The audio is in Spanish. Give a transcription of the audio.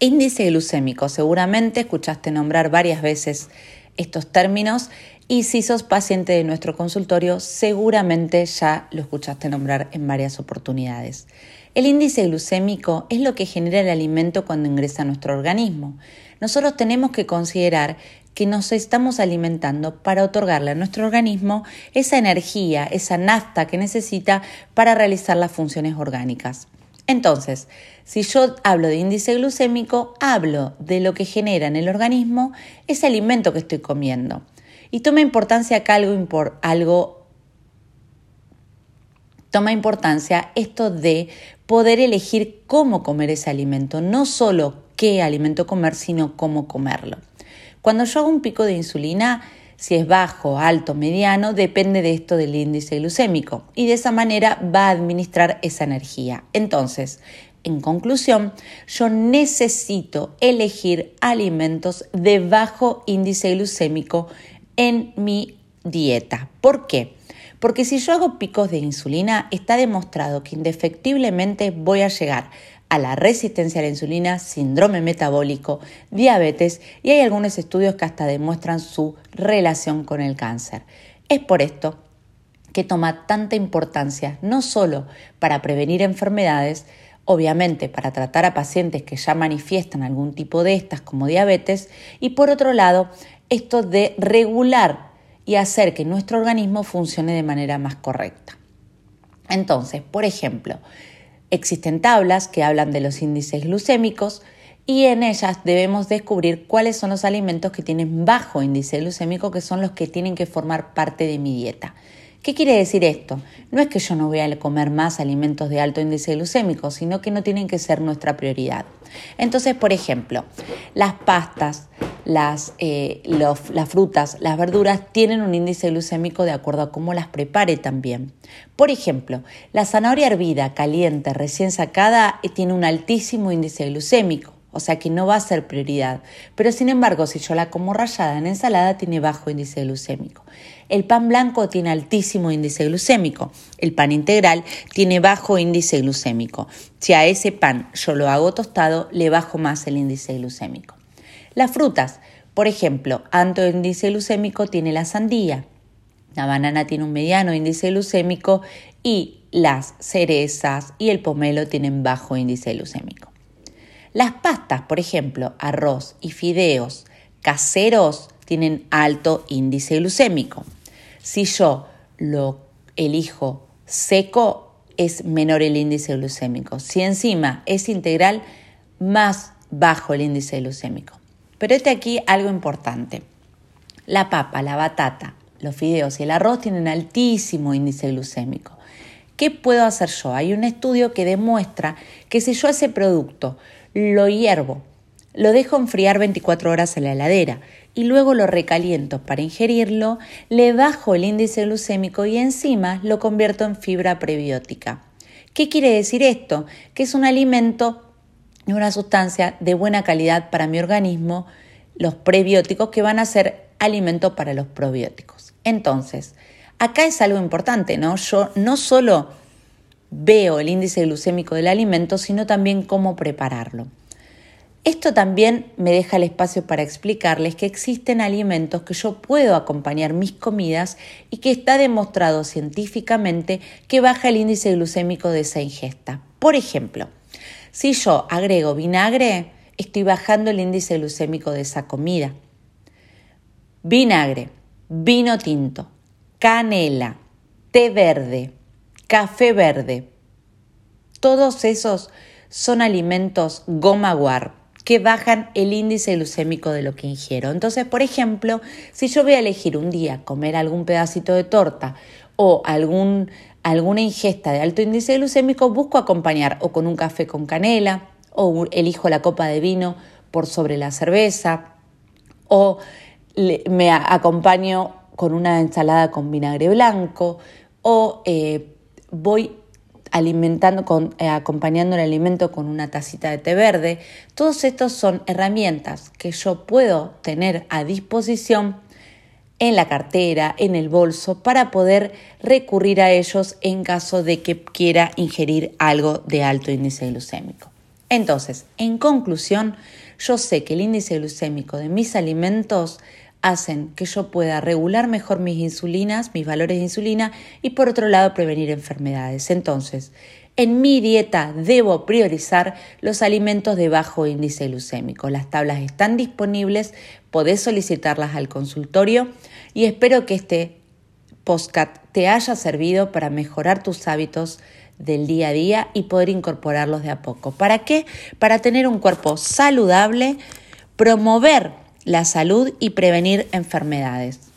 Índice glucémico. Seguramente escuchaste nombrar varias veces estos términos y si sos paciente de nuestro consultorio, seguramente ya lo escuchaste nombrar en varias oportunidades. El índice glucémico es lo que genera el alimento cuando ingresa a nuestro organismo. Nosotros tenemos que considerar que nos estamos alimentando para otorgarle a nuestro organismo esa energía, esa nafta que necesita para realizar las funciones orgánicas. Entonces, si yo hablo de índice glucémico, hablo de lo que genera en el organismo ese alimento que estoy comiendo. Y toma importancia acá algo, algo toma importancia esto de poder elegir cómo comer ese alimento, no solo qué alimento comer, sino cómo comerlo. Cuando yo hago un pico de insulina, si es bajo, alto, mediano, depende de esto del índice glucémico y de esa manera va a administrar esa energía. Entonces, en conclusión, yo necesito elegir alimentos de bajo índice glucémico en mi dieta. ¿Por qué? Porque si yo hago picos de insulina, está demostrado que indefectiblemente voy a llegar a la resistencia a la insulina, síndrome metabólico, diabetes y hay algunos estudios que hasta demuestran su relación con el cáncer. Es por esto que toma tanta importancia no solo para prevenir enfermedades, obviamente para tratar a pacientes que ya manifiestan algún tipo de estas como diabetes y por otro lado esto de regular y hacer que nuestro organismo funcione de manera más correcta. Entonces, por ejemplo, Existen tablas que hablan de los índices glucémicos y en ellas debemos descubrir cuáles son los alimentos que tienen bajo índice glucémico, que son los que tienen que formar parte de mi dieta. ¿Qué quiere decir esto? No es que yo no voy a comer más alimentos de alto índice glucémico, sino que no tienen que ser nuestra prioridad. Entonces, por ejemplo, las pastas, las, eh, las frutas, las verduras tienen un índice glucémico de acuerdo a cómo las prepare también. Por ejemplo, la zanahoria hervida, caliente, recién sacada, eh, tiene un altísimo índice glucémico o sea que no va a ser prioridad. Pero sin embargo, si yo la como rallada en ensalada, tiene bajo índice glucémico. El pan blanco tiene altísimo índice glucémico. El pan integral tiene bajo índice glucémico. Si a ese pan yo lo hago tostado, le bajo más el índice glucémico. Las frutas, por ejemplo, alto índice glucémico tiene la sandía. La banana tiene un mediano índice glucémico y las cerezas y el pomelo tienen bajo índice glucémico. Las pastas, por ejemplo, arroz y fideos caseros, tienen alto índice glucémico. Si yo lo elijo seco, es menor el índice glucémico. Si encima es integral, más bajo el índice glucémico. Pero este aquí algo importante. La papa, la batata, los fideos y el arroz tienen altísimo índice glucémico. ¿Qué puedo hacer yo? Hay un estudio que demuestra que si yo ese producto lo hiervo, lo dejo enfriar 24 horas en la heladera y luego lo recaliento para ingerirlo, le bajo el índice glucémico y encima lo convierto en fibra prebiótica. ¿Qué quiere decir esto? Que es un alimento y una sustancia de buena calidad para mi organismo, los prebióticos que van a ser alimento para los probióticos. Entonces, acá es algo importante, ¿no? Yo no solo veo el índice glucémico del alimento, sino también cómo prepararlo. Esto también me deja el espacio para explicarles que existen alimentos que yo puedo acompañar mis comidas y que está demostrado científicamente que baja el índice glucémico de esa ingesta. Por ejemplo, si yo agrego vinagre, estoy bajando el índice glucémico de esa comida. Vinagre, vino tinto, canela, té verde, café verde. Todos esos son alimentos goma guar que bajan el índice glucémico de lo que ingiero. Entonces, por ejemplo, si yo voy a elegir un día comer algún pedacito de torta o algún, alguna ingesta de alto índice glucémico, busco acompañar o con un café con canela o elijo la copa de vino por sobre la cerveza o me acompaño con una ensalada con vinagre blanco o eh, voy alimentando, con, eh, acompañando el alimento con una tacita de té verde. Todos estos son herramientas que yo puedo tener a disposición en la cartera, en el bolso, para poder recurrir a ellos en caso de que quiera ingerir algo de alto índice glucémico. Entonces, en conclusión, yo sé que el índice glucémico de mis alimentos hacen que yo pueda regular mejor mis insulinas, mis valores de insulina y por otro lado prevenir enfermedades. Entonces, en mi dieta debo priorizar los alimentos de bajo índice glucémico. Las tablas están disponibles, podés solicitarlas al consultorio y espero que este postcat te haya servido para mejorar tus hábitos del día a día y poder incorporarlos de a poco. ¿Para qué? Para tener un cuerpo saludable, promover la salud y prevenir enfermedades.